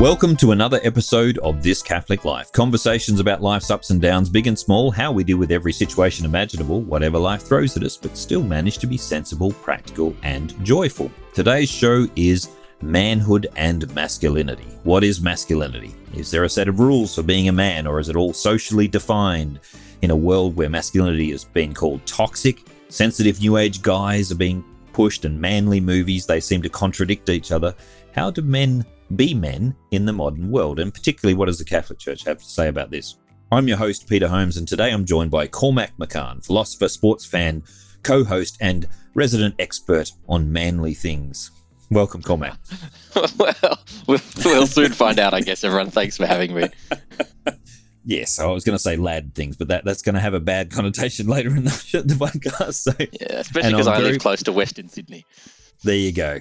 Welcome to another episode of This Catholic Life. Conversations about life's ups and downs, big and small, how we deal with every situation imaginable, whatever life throws at us, but still manage to be sensible, practical, and joyful. Today's show is manhood and masculinity. What is masculinity? Is there a set of rules for being a man, or is it all socially defined in a world where masculinity has been called toxic? Sensitive new age guys are being pushed, and manly movies, they seem to contradict each other. How do men be men in the modern world, and particularly what does the Catholic Church have to say about this? I'm your host, Peter Holmes, and today I'm joined by Cormac McCann, philosopher, sports fan, co host, and resident expert on manly things. Welcome, Cormac. well, we'll soon find out, I guess, everyone. Thanks for having me. yes, I was going to say lad things, but that, that's going to have a bad connotation later in the, the podcast. So, yeah, especially because I very, live close to Western Sydney. There you go.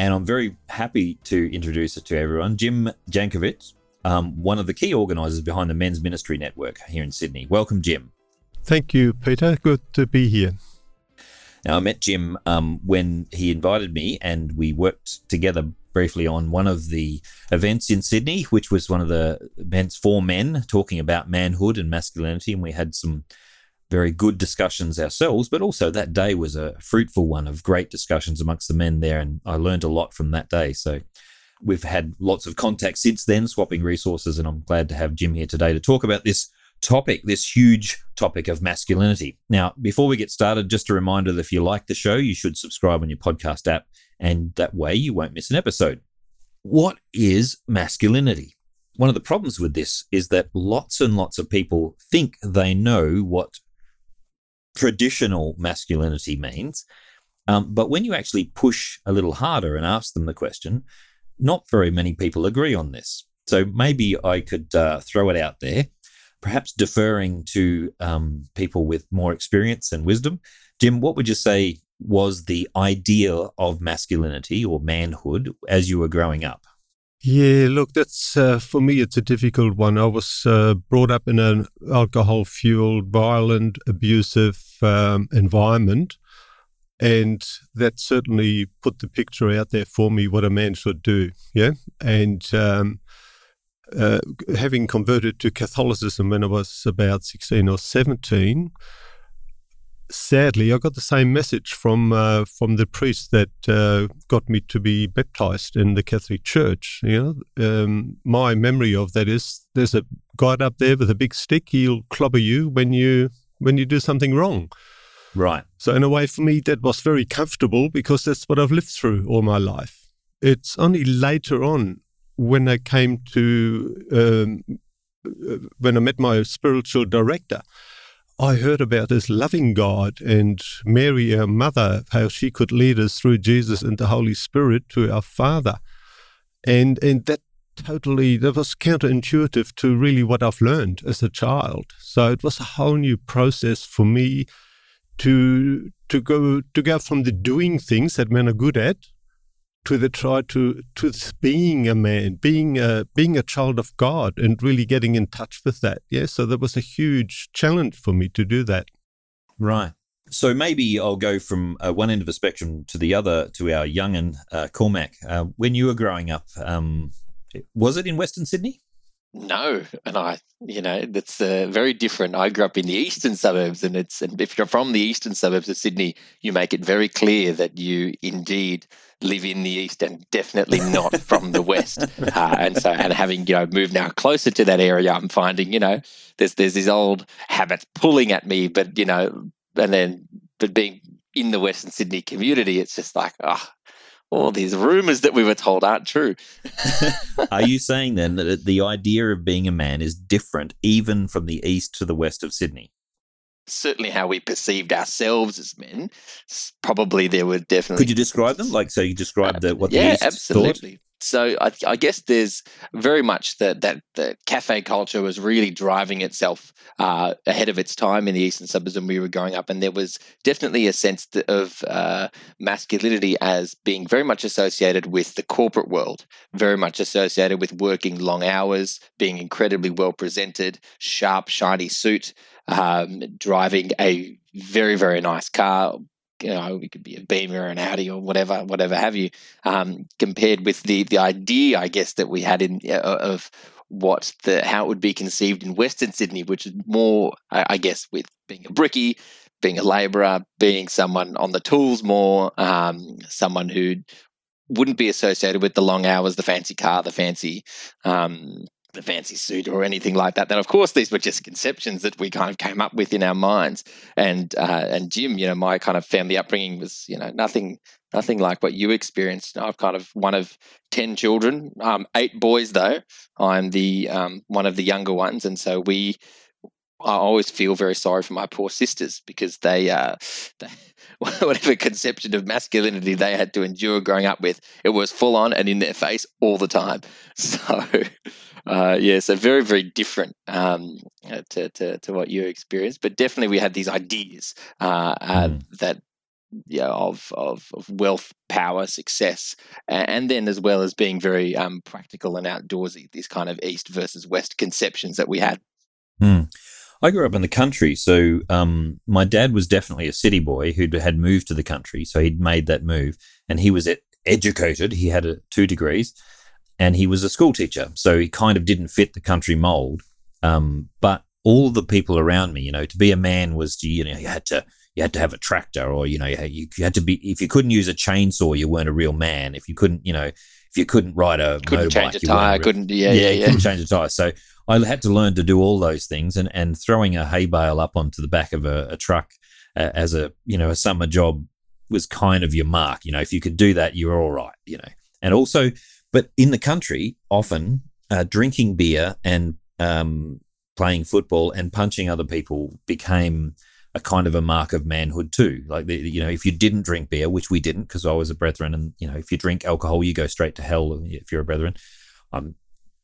And I'm very happy to introduce it to everyone. Jim Jankovic, um, one of the key organisers behind the Men's Ministry Network here in Sydney. Welcome, Jim. Thank you, Peter. Good to be here. Now, I met Jim um, when he invited me, and we worked together briefly on one of the events in Sydney, which was one of the events for men talking about manhood and masculinity. And we had some very good discussions ourselves, but also that day was a fruitful one of great discussions amongst the men there. And I learned a lot from that day. So we've had lots of contact since then, swapping resources. And I'm glad to have Jim here today to talk about this topic, this huge topic of masculinity. Now, before we get started, just a reminder that if you like the show, you should subscribe on your podcast app, and that way you won't miss an episode. What is masculinity? One of the problems with this is that lots and lots of people think they know what traditional masculinity means. Um, but when you actually push a little harder and ask them the question, not very many people agree on this. So maybe I could uh, throw it out there, perhaps deferring to um, people with more experience and wisdom. Jim, what would you say was the idea of masculinity or manhood as you were growing up? Yeah, look, that's uh, for me. It's a difficult one. I was uh, brought up in an alcohol-fueled, violent, abusive um, environment, and that certainly put the picture out there for me what a man should do. Yeah, and um, uh, having converted to Catholicism when I was about sixteen or seventeen, sadly, I got the same message from uh, from the priest that uh, got me to be baptized in the Catholic Church. You know, um, my memory of that is there's a God up there with a big stick. He'll clobber you when you when you do something wrong. Right. So in a way, for me, that was very comfortable because that's what I've lived through all my life. It's only later on when I came to um, uh, when I met my spiritual director I heard about this loving God and Mary, our mother, how she could lead us through Jesus and the Holy Spirit to our Father. And, and that totally, that was counterintuitive to really what I've learned as a child. So it was a whole new process for me to, to, go, to go from the doing things that men are good at to the try to to being a man, being a being a child of God, and really getting in touch with that. Yeah, so that was a huge challenge for me to do that. Right. So maybe I'll go from uh, one end of the spectrum to the other to our young and uh, Cormac. Uh, when you were growing up, um, was it in Western Sydney? No, and I, you know, that's uh, very different. I grew up in the eastern suburbs, and it's and if you're from the eastern suburbs of Sydney, you make it very clear that you indeed live in the east and definitely not from the west. Uh, and so, and having you know moved now closer to that area, I'm finding you know there's there's these old habits pulling at me, but you know, and then but being in the Western Sydney community, it's just like. Oh, all these rumors that we were told aren't true. Are you saying then that the idea of being a man is different even from the east to the west of Sydney? Certainly, how we perceived ourselves as men. Probably there were definitely. Could you describe them? Like, so you described the, what yeah, absolutely. Thought? So I, I, guess there's very much that that the cafe culture was really driving itself uh, ahead of its time in the eastern suburbs when we were growing up, and there was definitely a sense of uh, masculinity as being very much associated with the corporate world, very much associated with working long hours, being incredibly well presented, sharp, shiny suit, um, driving a very very nice car, you know, it could be a Beamer or an Audi or whatever, whatever have you, um, compared with the the idea, I guess, that we had in uh, of what the how it would be conceived in Western Sydney, which is more, I, I guess, with being a brickie, being a labourer, being someone on the tools more, um, someone who wouldn't be associated with the long hours, the fancy car, the fancy um, the fancy suit or anything like that. Then, of course, these were just conceptions that we kind of came up with in our minds. And uh, and Jim, you know, my kind of family upbringing was, you know, nothing nothing like what you experienced. I've kind of one of ten children, um, eight boys though. I'm the um, one of the younger ones, and so we. I always feel very sorry for my poor sisters because they, uh, they whatever conception of masculinity they had to endure growing up with, it was full on and in their face all the time. So, uh, yeah, so very, very different um, uh, to, to, to, what you experienced. But definitely we had these ideas uh, mm. that yeah, of, of, of wealth, power, success, and then as well as being very um, practical and outdoorsy, these kind of East versus West conceptions that we had. Mm. I grew up in the country, so um, my dad was definitely a city boy who had moved to the country, so he'd made that move, and he was educated. He had a, two degrees, and he was a school teacher, so he kind of didn't fit the country mold. Um, but all the people around me, you know, to be a man was to, you know, you had to you had to have a tractor, or you know, you, you had to be if you couldn't use a chainsaw, you weren't a real man. If you couldn't, you know, if you couldn't ride a couldn't motorbike, change a tire, couldn't yeah, yeah, yeah, couldn't change a tire. So I had to learn to do all those things, and and throwing a hay bale up onto the back of a, a truck uh, as a you know a summer job was kind of your mark. You know, if you could do that, you were all right. You know, and also, but in the country, often uh, drinking beer and um, playing football and punching other people became a kind of a mark of manhood too. Like the, you know, if you didn't drink beer, which we didn't because I was a brethren, and you know, if you drink alcohol, you go straight to hell if you're a brethren. I'm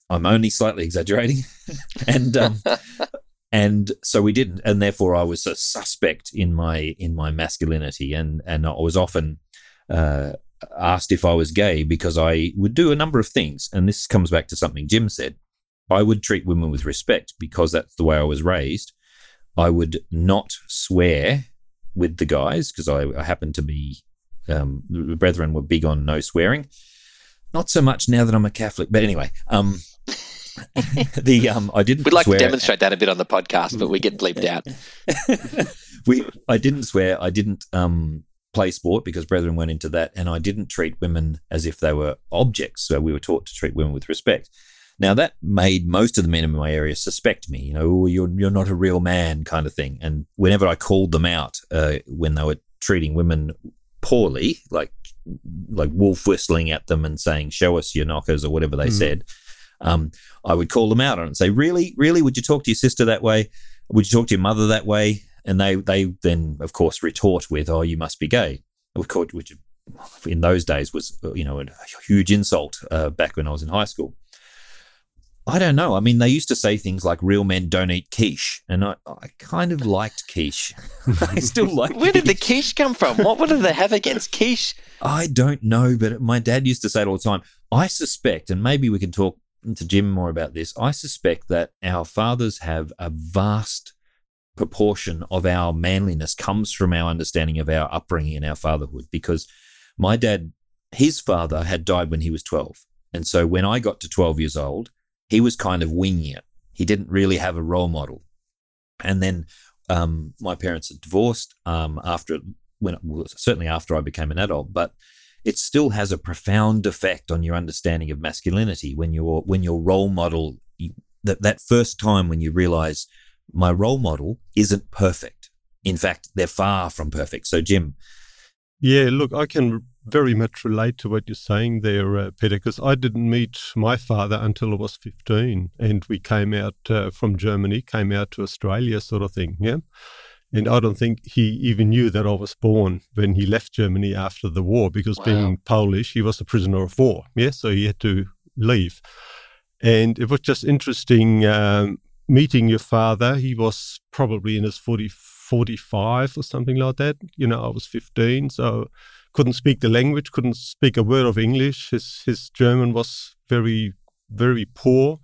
I'm only slightly exaggerating, and um, and so we didn't, and therefore I was a suspect in my in my masculinity, and and I was often uh, asked if I was gay because I would do a number of things, and this comes back to something Jim said. I would treat women with respect because that's the way I was raised. I would not swear with the guys because I, I happened to be um, the brethren were big on no swearing. Not so much now that I'm a Catholic, but anyway, um, the um, I didn't. We'd like to demonstrate that a bit on the podcast, but we get bleeped out. we, I didn't swear. I didn't um, play sport because brethren went into that, and I didn't treat women as if they were objects. So we were taught to treat women with respect. Now that made most of the men in my area suspect me. You know, oh, you're you're not a real man, kind of thing. And whenever I called them out uh, when they were treating women poorly, like like wolf whistling at them and saying, "Show us your knockers" or whatever they mm. said um, I would call them out on it and say, "Really, really, would you talk to your sister that way? Would you talk to your mother that way?" And they they then of course retort with, "Oh, you must be gay," which in those days was you know a huge insult uh, back when I was in high school. I don't know. I mean, they used to say things like "real men don't eat quiche," and I, I kind of liked quiche. I still like. Where quiche. did the quiche come from? What, what did they have against quiche? I don't know, but my dad used to say it all the time. I suspect, and maybe we can talk to Jim more about this. I suspect that our fathers have a vast proportion of our manliness comes from our understanding of our upbringing and our fatherhood because my dad his father had died when he was 12 and so when i got to 12 years old he was kind of winging it. He didn't really have a role model. And then um, my parents had divorced um, after when well, certainly after i became an adult but it still has a profound effect on your understanding of masculinity when your when your role model that that first time when you realize my role model isn't perfect. In fact, they're far from perfect. So, Jim. Yeah, look, I can very much relate to what you're saying there, uh, Peter, because I didn't meet my father until I was 15, and we came out uh, from Germany, came out to Australia, sort of thing. Yeah. And I don't think he even knew that I was born when he left Germany after the war, because wow. being Polish, he was a prisoner of war. Yeah, so he had to leave. And it was just interesting um, meeting your father. He was probably in his 40, 45 or something like that. You know, I was 15, so couldn't speak the language, couldn't speak a word of English. His, his German was very, very poor.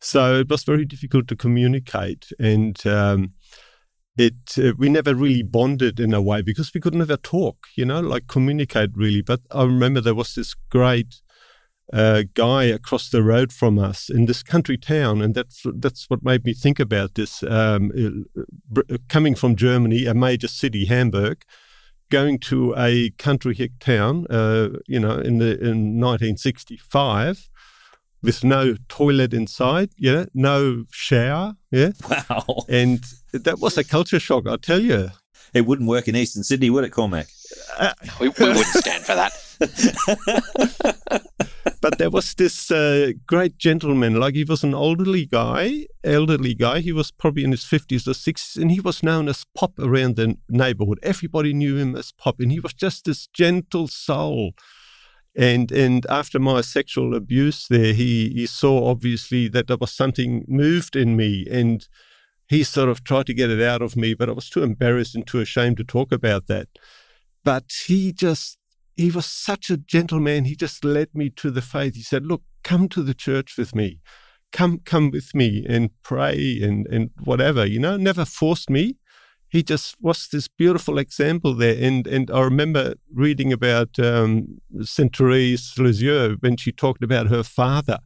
So it was very difficult to communicate. And um, it uh, we never really bonded in a way because we could never talk, you know, like communicate really. But I remember there was this great uh, guy across the road from us in this country town, and that's that's what made me think about this. Um, uh, coming from Germany, a major city, Hamburg, going to a country hick town, uh, you know, in the in 1965, with no toilet inside, yeah, no shower, yeah. Wow. And that was a culture shock, I tell you. It wouldn't work in Eastern Sydney, would it, Cormac? Uh, we, we wouldn't stand for that. but there was this uh, great gentleman, like he was an elderly guy, elderly guy. He was probably in his 50s or 60s, and he was known as Pop around the neighborhood. Everybody knew him as Pop, and he was just this gentle soul. And and after my sexual abuse there, he, he saw obviously that there was something moved in me, and he sort of tried to get it out of me, but I was too embarrassed and too ashamed to talk about that. But he just, he was such a gentleman. He just led me to the faith. He said, Look, come to the church with me. Come, come with me and pray and, and whatever, you know, never forced me. He just was this beautiful example there. And, and I remember reading about um, Saint Therese Lisieux when she talked about her father.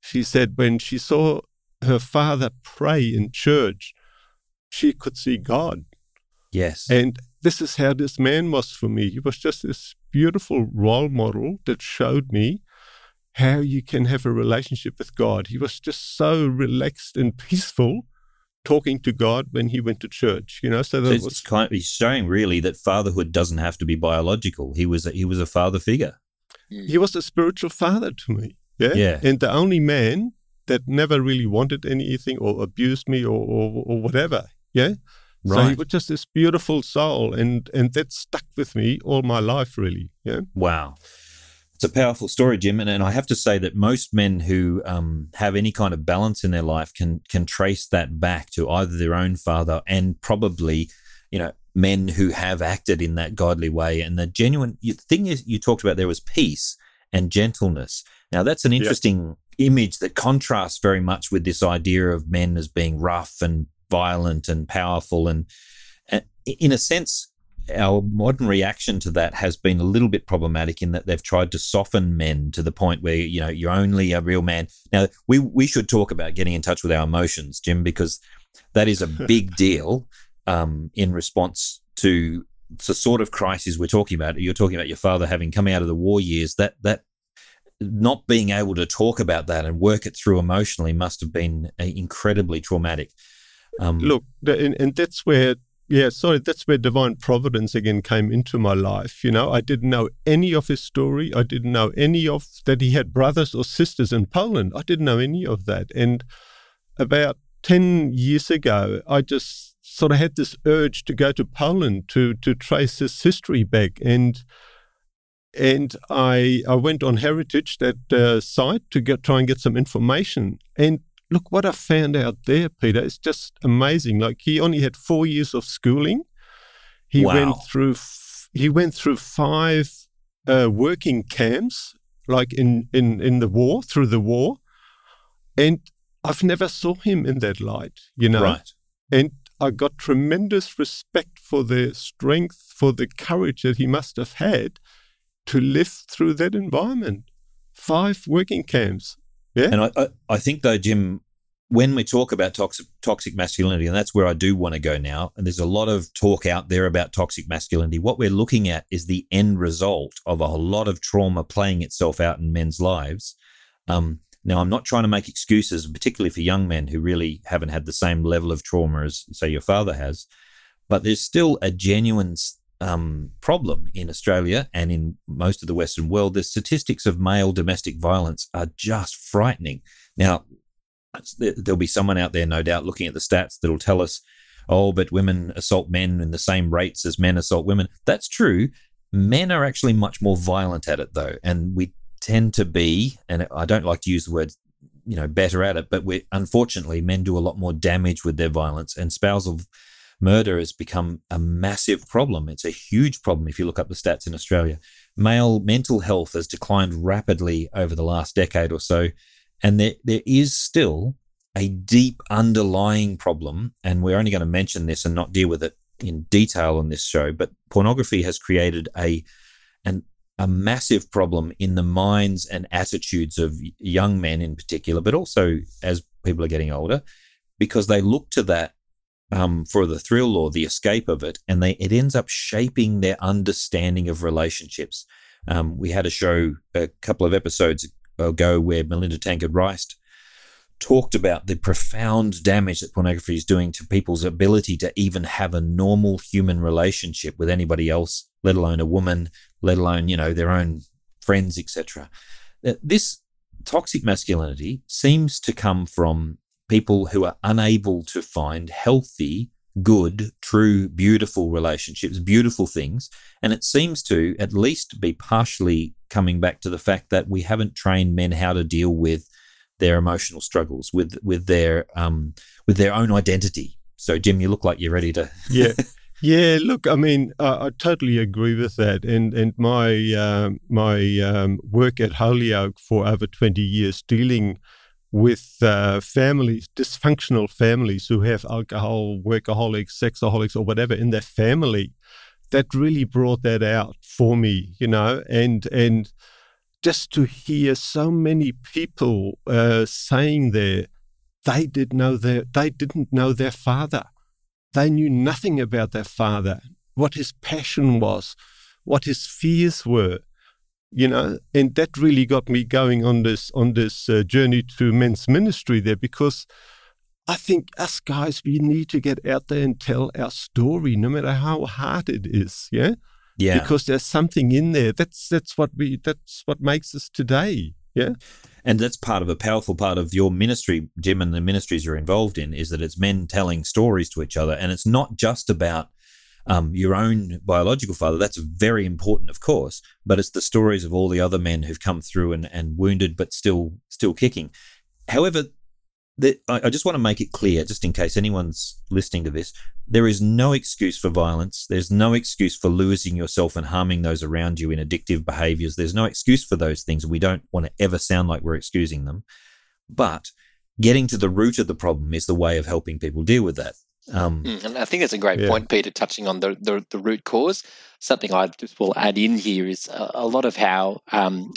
She said when she saw her father pray in church, she could see God. Yes. And this is how this man was for me. He was just this beautiful role model that showed me how you can have a relationship with God. He was just so relaxed and peaceful talking to God when he went to church. You know, so that so was kind of, he's showing really that fatherhood doesn't have to be biological. He was a, he was a father figure. Hmm. He was a spiritual father to me. Yeah. Yeah. And the only man that never really wanted anything or abused me or, or, or whatever. Yeah. Right. So he was just this beautiful soul, and and that stuck with me all my life, really. Yeah. Wow. It's a powerful story, Jim, and, and I have to say that most men who um, have any kind of balance in their life can can trace that back to either their own father and probably, you know, men who have acted in that godly way. And the genuine thing is, you talked about there was peace and gentleness. Now that's an interesting image that contrasts very much with this idea of men as being rough and violent and powerful. And, and in a sense, our modern reaction to that has been a little bit problematic in that they've tried to soften men to the point where you know you're only a real man. Now we we should talk about getting in touch with our emotions, Jim, because that is a big deal um, in response to the sort of crisis we're talking about. You're talking about your father having come out of the war years. That that not being able to talk about that and work it through emotionally must have been uh, incredibly traumatic. Um, Look, and, and that's where yeah, sorry, that's where divine providence again came into my life. You know, I didn't know any of his story. I didn't know any of that he had brothers or sisters in Poland. I didn't know any of that. And about 10 years ago, I just sort of had this urge to go to Poland to to trace his history back. And and I I went on Heritage that uh, site to get try and get some information. And look what I found out there, Peter. It's just amazing. Like he only had four years of schooling. He wow. went through f- he went through five uh, working camps, like in in in the war through the war, and I've never saw him in that light. You know, right? And I got tremendous respect for the strength, for the courage that he must have had to live through that environment. Five working camps. Yeah. And I, I, I think though, Jim, when we talk about toxic toxic masculinity, and that's where I do want to go now, and there's a lot of talk out there about toxic masculinity. What we're looking at is the end result of a lot of trauma playing itself out in men's lives. Um, now, I'm not trying to make excuses, particularly for young men who really haven't had the same level of trauma as, say, your father has, but there's still a genuine um, problem in Australia and in most of the Western world. The statistics of male domestic violence are just frightening. Now, there'll be someone out there, no doubt, looking at the stats that'll tell us, oh, but women assault men in the same rates as men assault women. That's true. Men are actually much more violent at it, though. And we tend to be, and I don't like to use the word, you know, better at it, but we unfortunately, men do a lot more damage with their violence. And spousal murder has become a massive problem. It's a huge problem if you look up the stats in Australia. Male mental health has declined rapidly over the last decade or so. And there, there is still a deep underlying problem, and we're only going to mention this and not deal with it in detail on this show, but pornography has created a an a massive problem in the minds and attitudes of young men in particular, but also as people are getting older, because they look to that um, for the thrill or the escape of it, and they it ends up shaping their understanding of relationships. Um, we had a show a couple of episodes ago where Melinda Tankard Reist talked about the profound damage that pornography is doing to people's ability to even have a normal human relationship with anybody else, let alone a woman, let alone, you know, their own friends, etc. This toxic masculinity seems to come from people who are unable to find healthy, good, true, beautiful relationships, beautiful things. And it seems to at least be partially coming back to the fact that we haven't trained men how to deal with their emotional struggles, with with their um, with their own identity. So, Jim, you look like you're ready to. yeah, yeah. Look, I mean, I, I totally agree with that, and and my um, my um, work at Holyoake for over twenty years dealing with uh, families, dysfunctional families who have alcohol, workaholics, sexaholics, or whatever in their family, that really brought that out for me, you know, and and just to hear so many people uh, saying there they did know their they didn't know their father. They knew nothing about their father. What his passion was what his fears were you know and that really got me going on this on this uh, journey to men's ministry there because i think us guys we need to get out there and tell our story no matter how hard it is yeah yeah. Because there's something in there. That's that's what we that's what makes us today. Yeah. And that's part of a powerful part of your ministry, Jim, and the ministries you're involved in is that it's men telling stories to each other. And it's not just about um, your own biological father. That's very important, of course, but it's the stories of all the other men who've come through and, and wounded, but still still kicking. However, that I just want to make it clear, just in case anyone's listening to this, there is no excuse for violence. There's no excuse for losing yourself and harming those around you in addictive behaviors. There's no excuse for those things. We don't want to ever sound like we're excusing them. But getting to the root of the problem is the way of helping people deal with that. Um, mm, and I think it's a great yeah. point, Peter, touching on the, the, the, root cause. Something I just will add in here is a, a lot of how um,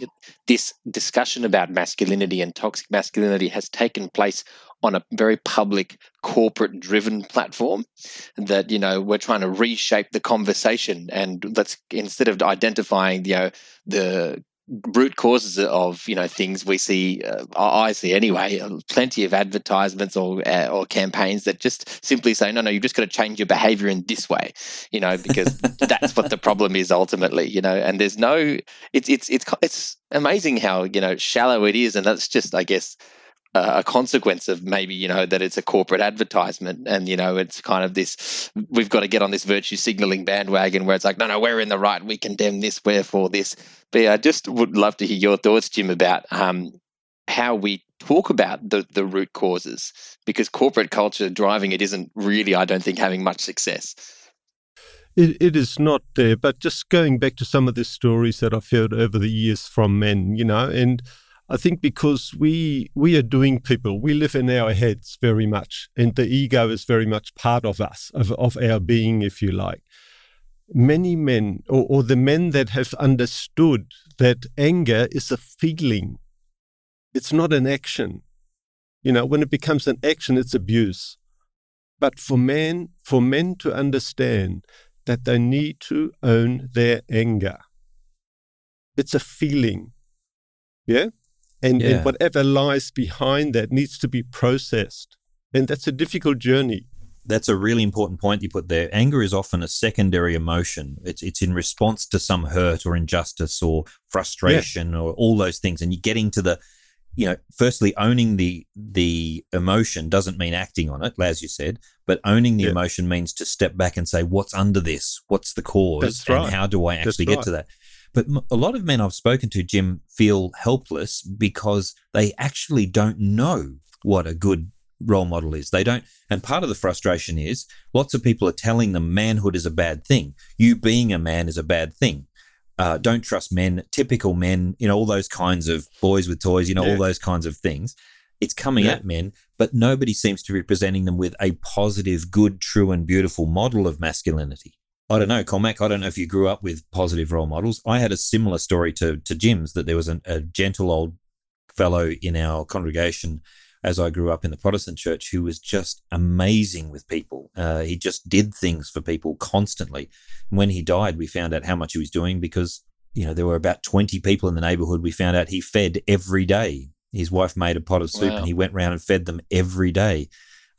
this discussion about masculinity and toxic masculinity has taken place on a very public corporate driven platform that you know we're trying to reshape the conversation and let's instead of identifying you know the root causes of you know things we see uh, I see anyway uh, plenty of advertisements or uh, or campaigns that just simply say no no you've just got to change your behavior in this way you know because that's what the problem is ultimately you know and there's no it's it's it's it's amazing how you know shallow it is and that's just I guess a consequence of maybe you know that it's a corporate advertisement and you know it's kind of this we've got to get on this virtue signaling bandwagon where it's like no no we're in the right. We condemn this. We're for this. But yeah, i just would love to hear your thoughts jim about um, how we talk about the the root causes because corporate culture driving it isn't really i don't think having much success. It, it is not there but just going back to some of the stories that i've heard over the years from men you know and I think because we we are doing people, we live in our heads very much, and the ego is very much part of us, of, of our being, if you like. Many men, or, or the men that have understood that anger is a feeling, it's not an action. You know, when it becomes an action, it's abuse. But for men, for men to understand that they need to own their anger, it's a feeling. Yeah and, yeah. and whatever lies behind that needs to be processed. And that's a difficult journey. That's a really important point you put there. Anger is often a secondary emotion. It's it's in response to some hurt or injustice or frustration yeah. or all those things. And you're getting to the, you know, firstly owning the the emotion doesn't mean acting on it, as you said, but owning the yeah. emotion means to step back and say, what's under this? What's the cause? Right. And how do I actually get to that? But a lot of men I've spoken to, Jim, feel helpless because they actually don't know what a good role model is. They don't. And part of the frustration is lots of people are telling them manhood is a bad thing. You being a man is a bad thing. Uh, don't trust men, typical men, you know, all those kinds of boys with toys, you know, yeah. all those kinds of things. It's coming Yeah. at men, but nobody seems to be presenting them with a positive, good, true, and beautiful model of masculinity. I don't know, Cormac. I don't know if you grew up with positive role models. I had a similar story to to Jim's that there was an, a gentle old fellow in our congregation as I grew up in the Protestant church who was just amazing with people. Uh, he just did things for people constantly. And when he died, we found out how much he was doing because you know there were about twenty people in the neighbourhood. We found out he fed every day. His wife made a pot of soup Wow. and he went round and fed them every day.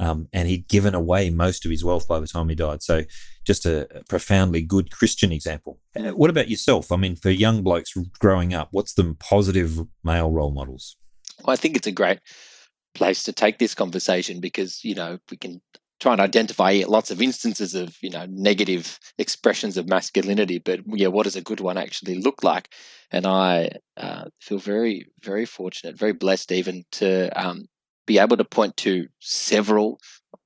Um, and he'd given away most of his wealth by the time he died. So, just a profoundly good Christian example. Uh, What about yourself? I mean, for young blokes growing up, what's the positive male role models? Well, I think it's a great place to take this conversation because you know we can try and identify lots of instances of you know negative expressions of masculinity, but yeah, what does a good one actually look like? And I uh, feel very, very fortunate, very blessed, even to um, be able to point to several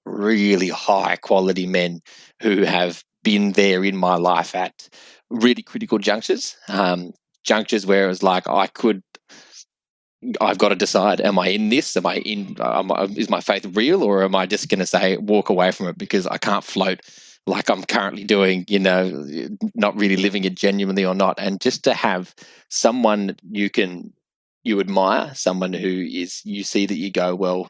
really high quality men who have been there in my life at really critical junctures, um, junctures where it was like I could I've got to decide: am I in this? Am I in? Am I, is my faith real, or am I just going to say walk away from it because I can't float like I'm currently doing? You know, not really living it genuinely or not. And just to have someone you can you admire, someone who is you see that you go, well,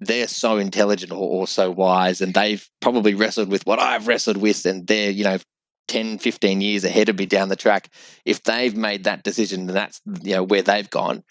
they're so intelligent or, or so wise, and they've probably wrestled with what I've wrestled with, and they're you know 10, 15 years ahead of me down the track. If they've made that decision, then that's you know where they've gone.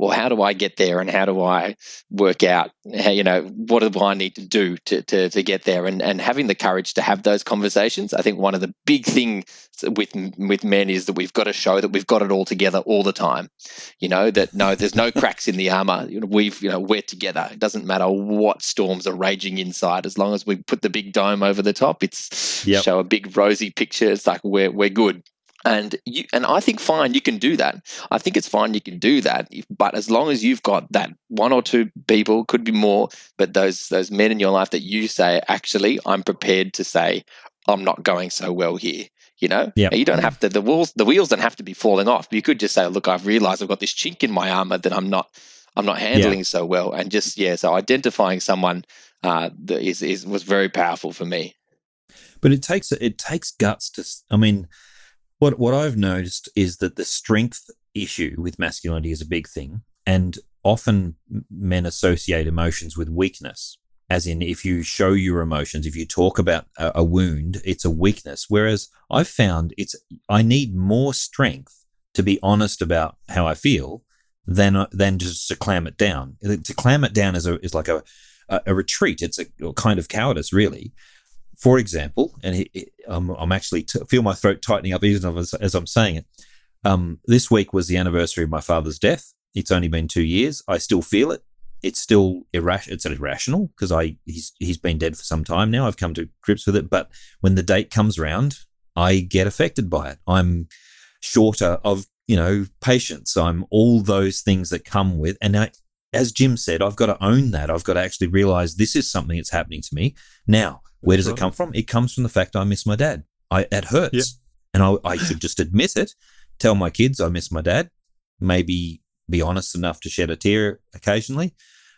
Well, how do I get there, and how do I work out? How, you know, what do I need to do to, to to get there? And and having the courage to have those conversations. I think one of the big things with with men is that we've got to show that we've got it all together all the time. You know that no, there's no cracks in the armor. You know, we've you know we're together. It doesn't matter what storms are raging inside, as long as we put the big dome over the top. It's Yep. show a big rosy picture. It's like we're we're good. And you and I think fine, you can do that. I think it's fine you can do that, but as long as you've got that one or two people, could be more, but those those men in your life that you say, actually, I'm prepared to say, I'm not going so well here. You know, Yep. you don't have to the wheels the wheels don't have to be falling off. You could just say, look, I've realized I've got this chink in my armor that I'm not I'm not handling so well, and just yeah, so identifying someone uh, that is is was very powerful for me. But it takes it takes guts to. i mean, what what I've noticed is that the strength issue with masculinity is a big thing, and often men associate emotions with weakness. As in, if you show your emotions, if you talk about a, a wound, it's a weakness. Whereas I've found it's I need more strength to be honest about how I feel than uh, than just to clam it down. To clam it down is a is like a a, retreat. It's a kind of cowardice, really for example, and he, I'm, I'm actually t- feel my throat tightening up even as, as I'm saying it. Um, this week was the anniversary of my father's death. It's only been two years. I still feel it. It's still irrational. It's irrational because I he's he's been dead for some time now. I've come to grips with it. But when the date comes around, I get affected by it. I'm shorter of you know patience. I'm all those things that come with, and I, as Jim said, I've got to own that. I've got to actually realize this is something that's happening to me now. Where does That's it come from? It comes from the fact I miss my dad. I it hurts, Yeah. and I, I should just admit it. Tell my kids I miss my dad. Maybe be honest enough to shed a tear occasionally,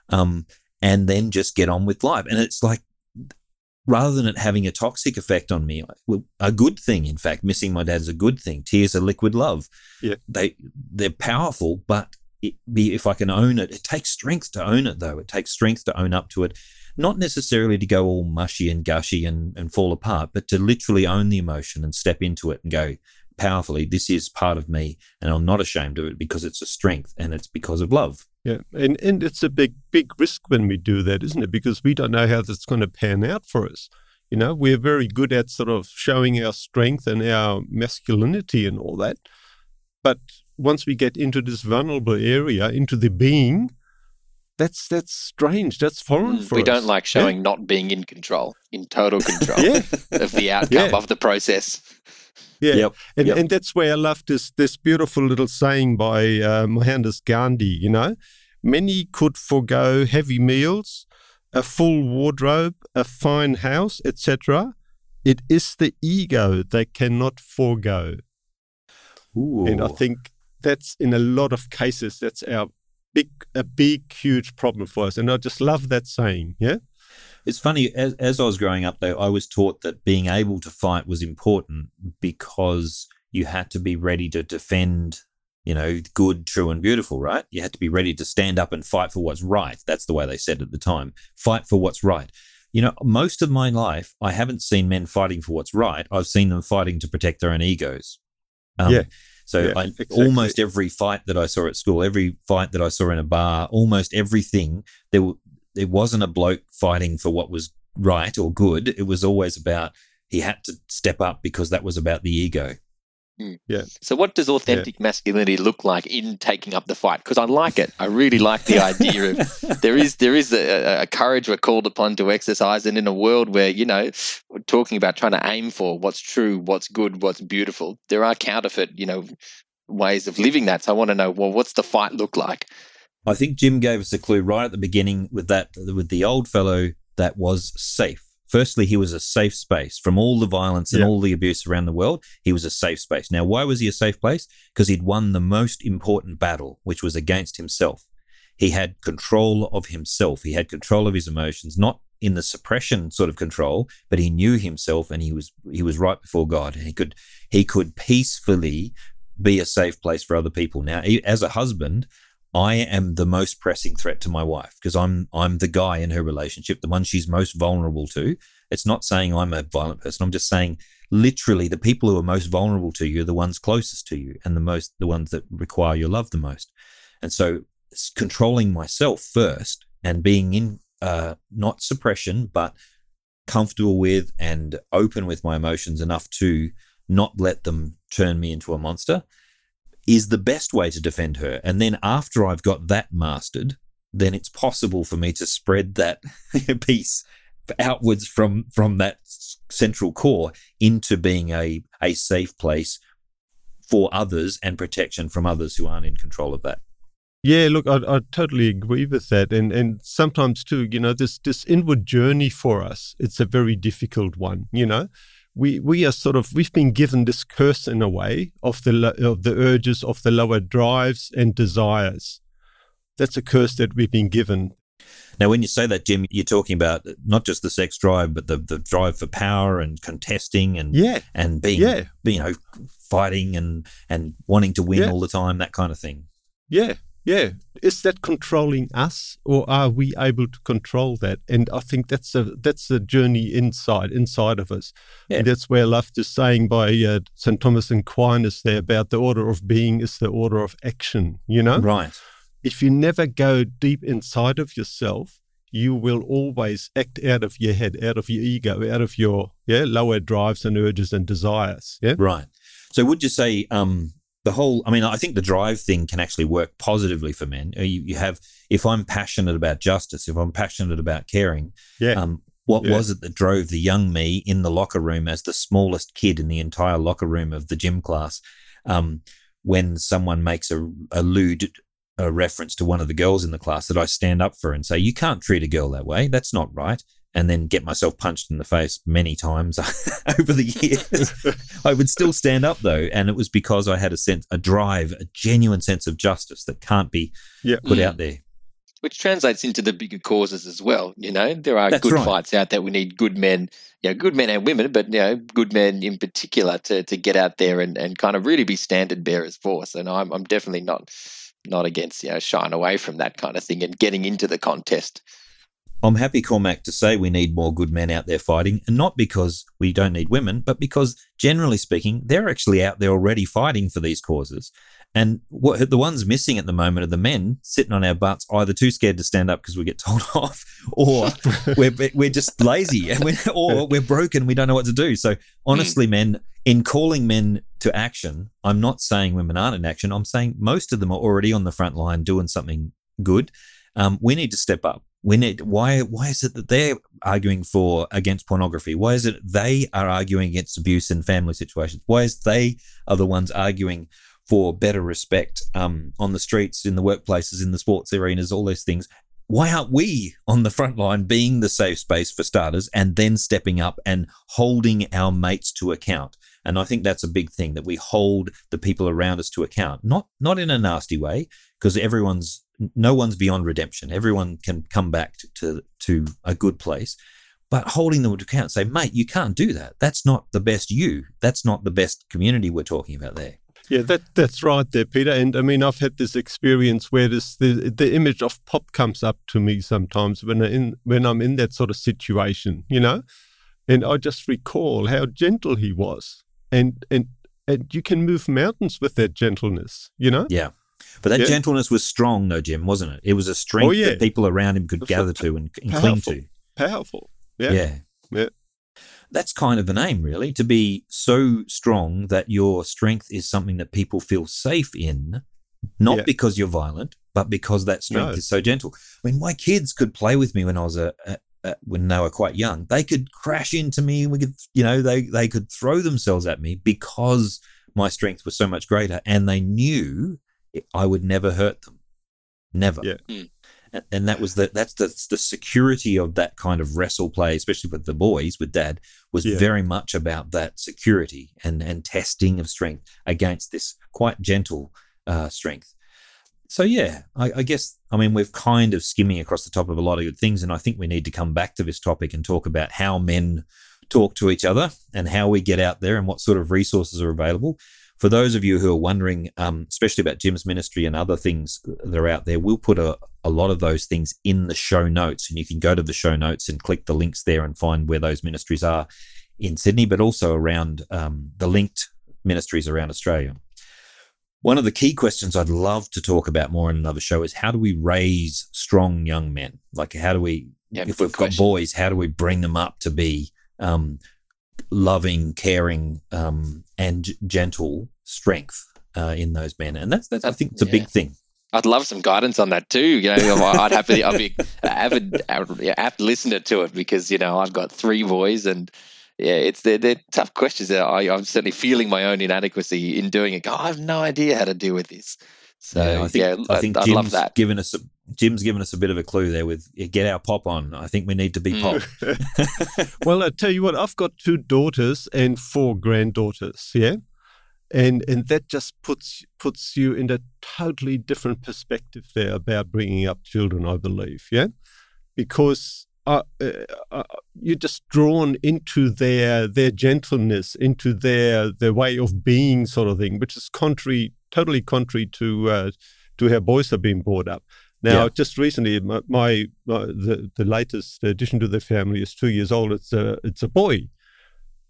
um, and then just get on with life. And it's like rather than it having a toxic effect on me, a good thing. In fact, missing my dad is a good thing. Tears are liquid love. Yeah. they they're powerful, but it be if I can own it. It takes strength to own it, though. It takes strength to own up to it. Not necessarily to go all mushy and gushy and, and fall apart, but to literally own the emotion and step into it and go powerfully, this is part of me and I'm not ashamed of it because it's a strength and it's because of love. Yeah, and and it's a big big risk when we do that, isn't it? Because we don't know how that's going to pan out for us. You know, we're very good at sort of showing our strength and our masculinity and all that, but once we get into this vulnerable area, into the being, that's that's strange. That's foreign for Mm, we us. don't like Yeah. showing not being in control, in total control Yeah. of the outcome Yeah. of the process. Yeah, Yep. and Yep. and that's where I love this this beautiful little saying by uh, Mohandas Gandhi. You know, many could forego heavy meals, a full wardrobe, a fine house, etc. It is the ego they cannot forego, Ooh. and I think that's in a lot of cases that's our big a big huge problem for us, and I just love that saying. Yeah. It's funny, as, as I was growing up, though, I was taught that being able to fight was important because you had to be ready to defend, you know, good, true, and beautiful, right? You had to be ready to stand up and fight for what's right. That's the way they said at the time fight for what's right. You know, most of my life, I haven't seen men fighting for what's right. I've seen them fighting to protect their own egos. Um, yeah. So yeah, I, exactly. almost every fight that I saw at school, every fight that I saw in a bar, almost everything, there it wasn't a bloke fighting for what was right or good. It was always about he had to step up because that was about the ego. Mm. Yeah. So, what does authentic yeah. masculinity look like in taking up the fight? Because I like it. I really like the idea of there is there is a, a, courage we're called upon to exercise, and in a world where you know we're talking about trying to aim for what's true, what's good, what's beautiful, there are counterfeit you know ways of living that. So, I want to know well, what's the fight look like? I think Jim gave us a clue right at the beginning with that with the old fellow that was safe. Firstly, he was a safe space from all the violence and yeah. all the abuse around the world. He was a safe space. Now, why was he a safe place? Because he'd won the most important battle, which was against himself. He had control of himself. He had control of his emotions, not in the suppression sort of control, but he knew himself and he was he was right before God. He could he could peacefully be a safe place for other people. Now, as a husband, I am the most pressing threat to my wife because I'm I'm the guy in her relationship, the one she's most vulnerable to. It's not saying I'm a violent person. I'm just saying literally the people who are most vulnerable to you are the ones closest to you and the most the ones that require your love the most. And so controlling myself first and being in uh, not suppression but comfortable with and open with my emotions enough to not let them turn me into a monster is the best way to defend her. And then after I've got that mastered, then it's possible for me to spread that piece outwards from from that central core into being a a safe place for others and protection from others who aren't in control of that. Yeah, look, I, I totally agree with that, and and sometimes too, you know, this this inward journey for us, it's a very difficult one, you know, we we are sort of we've been given this curse in a way of the of the urges of the lower drives and desires. That's a curse that we've been given. Now, when you say that, Jim, you're talking about not just the sex drive, but the, the drive for power and contesting and yeah. and being yeah. you know fighting and and wanting to win yeah. all the time, that kind of thing. Yeah, yeah. Is that controlling us or are we able to control that? And i think that's a that's a journey inside inside of us. Yeah. and that's where i love the saying by uh, st thomas aquinas there about the order of being is the order of action you know? Right. If you never go deep inside of yourself you will always act out of your head out of your ego out of your yeah lower drives and urges and desires yeah? Right. So would you say um the whole i mean i think the drive thing can actually work positively for men uh, you, you have if i'm passionate about justice if i'm passionate about caring yeah um, what yeah. was it that drove the young me in the locker room as the smallest kid in the entire locker room of the gym class um, when someone makes a, a lewd a reference to one of the girls in the class that I stand up for and say, you can't treat a girl that way. That's not right and then get myself punched in the face many times over the years. I would still stand up though, and it was because I had a sense, a drive, a genuine sense of justice that can't be put mm. out there. Which translates into the bigger causes as well. You know, there are That's good right. fights out there. We need good men, you know, good men and women, but you know, good men in particular to to get out there and, and kind of really be standard bearers for us. And I'm I'm definitely not not against you know shying away from that kind of thing and getting into the contest I'm happy, Cormac, to say we need more good men out there fighting, and not because we don't need women, but because generally speaking, they're actually out there already fighting for these causes. And what the ones missing at the moment are the men sitting on our butts, either too scared to stand up because we get told off, or we're we're just lazy, and we're, or we're broken, we don't know what to do. So honestly, men, in calling men to action, I'm not saying women aren't in action. I'm saying most of them are already on the front line doing something good. Um, we need to step up we need why why is it that they're arguing for against pornography? Why is it they are arguing against abuse in family situations? Why is they are the ones arguing for better respect um, on the streets in the workplaces in the sports arenas all those things? Why aren't we on the front line being the safe space for starters and then stepping up and holding our mates to account? And i think that's a big thing that we hold the people around us to account. Not not in a nasty way because everyone's no one's beyond redemption. Everyone can come back to to a good place, but holding them to account, say, mate, you can't do that. That's not the best you. That's not the best community we're talking about there. Yeah, that that's right there, Peter. And I mean, I've had this experience where this the the image of Pop comes up to me sometimes when I in when I'm in that sort of situation, you know, and I just recall how gentle he was, and and and you can move mountains with that gentleness, you know. Yeah. But that Yeah. gentleness was strong, though, Jim, wasn't it? It was a oh, strength Oh, yeah. that people around him could gather to and, and cling to. Powerful. Yeah. Yeah. Yeah. That's kind of an aim, really, to be so strong that your strength is something that people feel safe in, not Yeah. because you're violent, but because that strength No. is so gentle. I mean, my kids could play with me when I was a, a, a when they were quite young. They could crash into me. We could, you know, they they could throw themselves at me because my strength was so much greater, and they knew I would never hurt them, never. Yeah. Mm. And- And that was the that's the the security of that kind of wrestle play, especially with the boys with dad, was Yeah. very much about that security and and testing of strength against this quite gentle uh, strength. So yeah, I, I guess I mean we're kind of skimming across the top of a lot of good things, and I think we need to come back to this topic and talk about how men talk to each other and how we get out there and what sort of resources are available. For those of you who are wondering, um, especially about Jim's ministry and other things that are out there, we'll put a, a lot of those things in the show notes, and you can go to the show notes and click the links there and find where those ministries are in Sydney, but also around um, the linked ministries around Australia. One of the key questions I'd love to talk about more in another show is how do we raise strong young men? Like, how do we, Yeah, if we've got boys, how do we bring them up to be um, loving, caring, um, and gentle strength uh, in those men? And that's, that's I think, it's a yeah. big thing. I'd love some guidance on that too. You know, I'd happily, I'd be an avid, avid, avid listener to it because you know I've got three boys and yeah, it's they're, they're tough questions. I, I'm certainly feeling my own inadequacy in doing it. I have no idea how to deal with this. So Yeah, yeah, I think, I think I'd Jim's love that. given us a, Jim's given us a bit of a clue there with get our pop on. I think we need to be Mm. pop. well, I tell you what, I've got two daughters and four granddaughters. Yeah, and and that just puts puts you in a totally different perspective there about bringing up children. I believe. Yeah, because. Uh, uh, uh, you're just drawn into their their gentleness, into their their way of being, sort of thing, which is contrary, totally contrary to uh, to how boys are being brought up. Now, Yeah. just recently, my, my, my the the latest addition to the family is two years old. It's a it's a boy,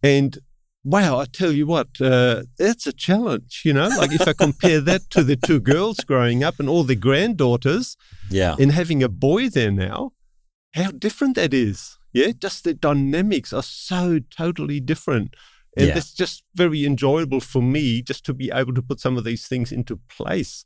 and wow, I tell you what, uh, it's a challenge. You know, like if I compare that to the two girls growing up and all the granddaughters, Yeah. and having a boy there now, how different that is. Yeah, just the dynamics are so totally different. And Yeah. it's just very enjoyable for me just to be able to put some of these things into place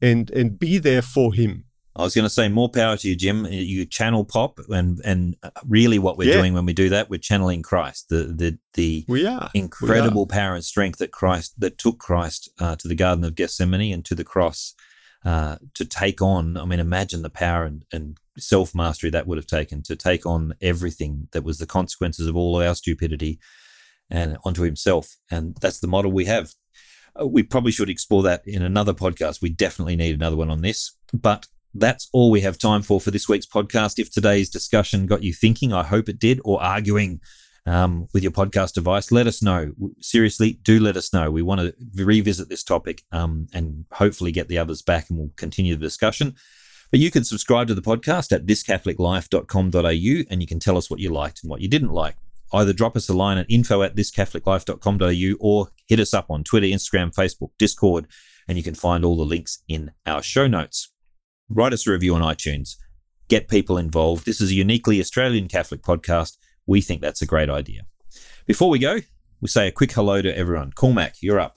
and and be there for him. I was going to say more power to you, Jim. You channel pop, and and really what we're Yeah. doing when we do that, we're channeling Christ, the the the We are. incredible power and strength that Christ that took Christ uh, to the Garden of Gethsemane and to the cross uh, to take on. I mean, imagine the power and, and self mastery that would have taken to take on everything that was the consequences of all our stupidity and onto Himself. And that's the model we have. Uh, we probably should explore that in another podcast. We definitely need another one on this, but. That's all we have time for for this week's podcast. If today's discussion got you thinking, I hope it did, or arguing um, with your podcast device, let us know. Seriously, do let us know. We want to revisit this topic um, and hopefully get the others back and we'll continue the discussion. But you can subscribe to the podcast at thiscatholiclife.com.au and you can tell us what you liked and what you didn't like. Either drop us a line at info at thiscatholiclife.com.au or hit us up on Twitter, Instagram, Facebook, Discord, and you can find all the links in our show notes. Write us a review on iTunes. Get people involved. This is a uniquely Australian Catholic podcast. We think that's a great idea. Before we go, we say a quick hello to everyone. Cormac, you're up.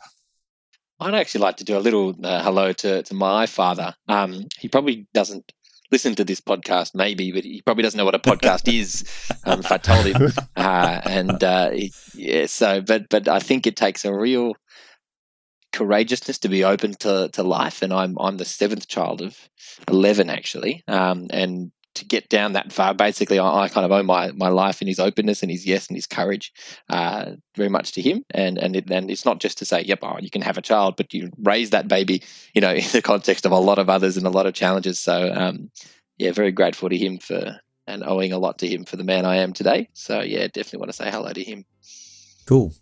I'd actually like to do a little uh, hello to, to my father. Um, he probably doesn't listen to this podcast, maybe, but he probably doesn't know what a podcast is. Um, if I told him, uh, and uh, he, yeah, so but but I think it takes a real courageousness to be open to, to life, and I'm I'm the seventh child of eleven actually, um, and to get down that far. Basically, I, I, kind of owe my, my life and his openness and his yes and his courage uh, very much to him. And and it, and it's not just to say, yep, oh, you can have a child, but you raise that baby, you know, in the context of a lot of others and a lot of challenges. So um, yeah, very grateful to him for and owing a lot to him for the man I am today. So yeah, definitely want to say hello to him. Cool.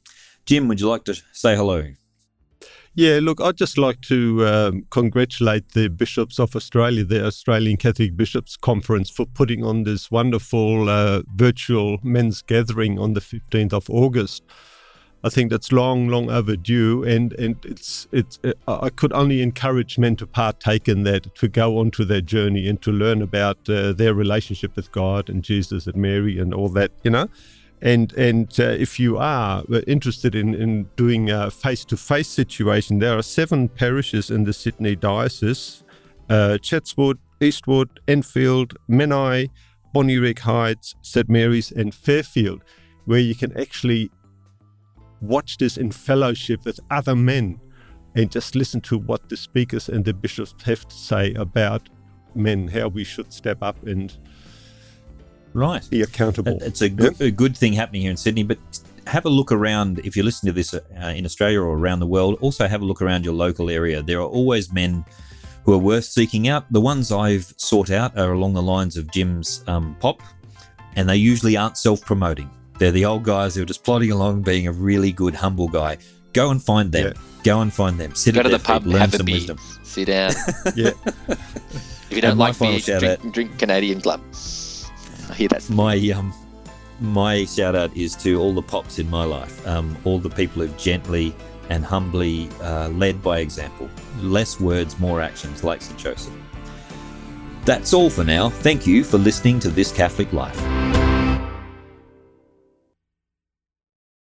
Jim, would you like to say hello? Yeah, look, I'd just like to um, congratulate the bishops of Australia, the Australian Catholic Bishops Conference, for putting on this wonderful uh, virtual men's gathering on the 15th of August. I think that's long, long overdue, and and it's it's. Uh, I could only encourage men to partake in that, to go on to their journey, and to learn about uh, their relationship with God and Jesus and Mary and all that. You know, and and uh, if you are interested in, in doing a face-to-face situation, there are seven parishes in the Sydney diocese: uh, Chatswood, Eastwood, Enfield, Menai, Bonnyrigg Heights, St Mary's, and Fairfield, where you can actually watch this in fellowship with other men and just listen to what the speakers and the bishops have to say about men, how we should step up and right be accountable. It's a good, yeah. a good thing happening here in Sydney, but have a look around. If you're listening to this uh, in Australia or around the world, also have a look around your local area. There are always men who are worth seeking out. The ones I've sought out are along the lines of Jim's um, pop, and they usually aren't self promoting. They're the old guys who are just plodding along, being a really good, humble guy. Go and find them. Yeah. Go and find them. Sit Go at to the feet, pub, learn have some a beer, wisdom. sit down. yeah. If you don't like beer, drink, drink Canadian Club. Hear that. My um, my shout out is to all the pops in my life, um, all the people who've gently and humbly uh, led by example. Less words, more actions, like St. Joseph. That's all for now. Thank you for listening to This Catholic Life.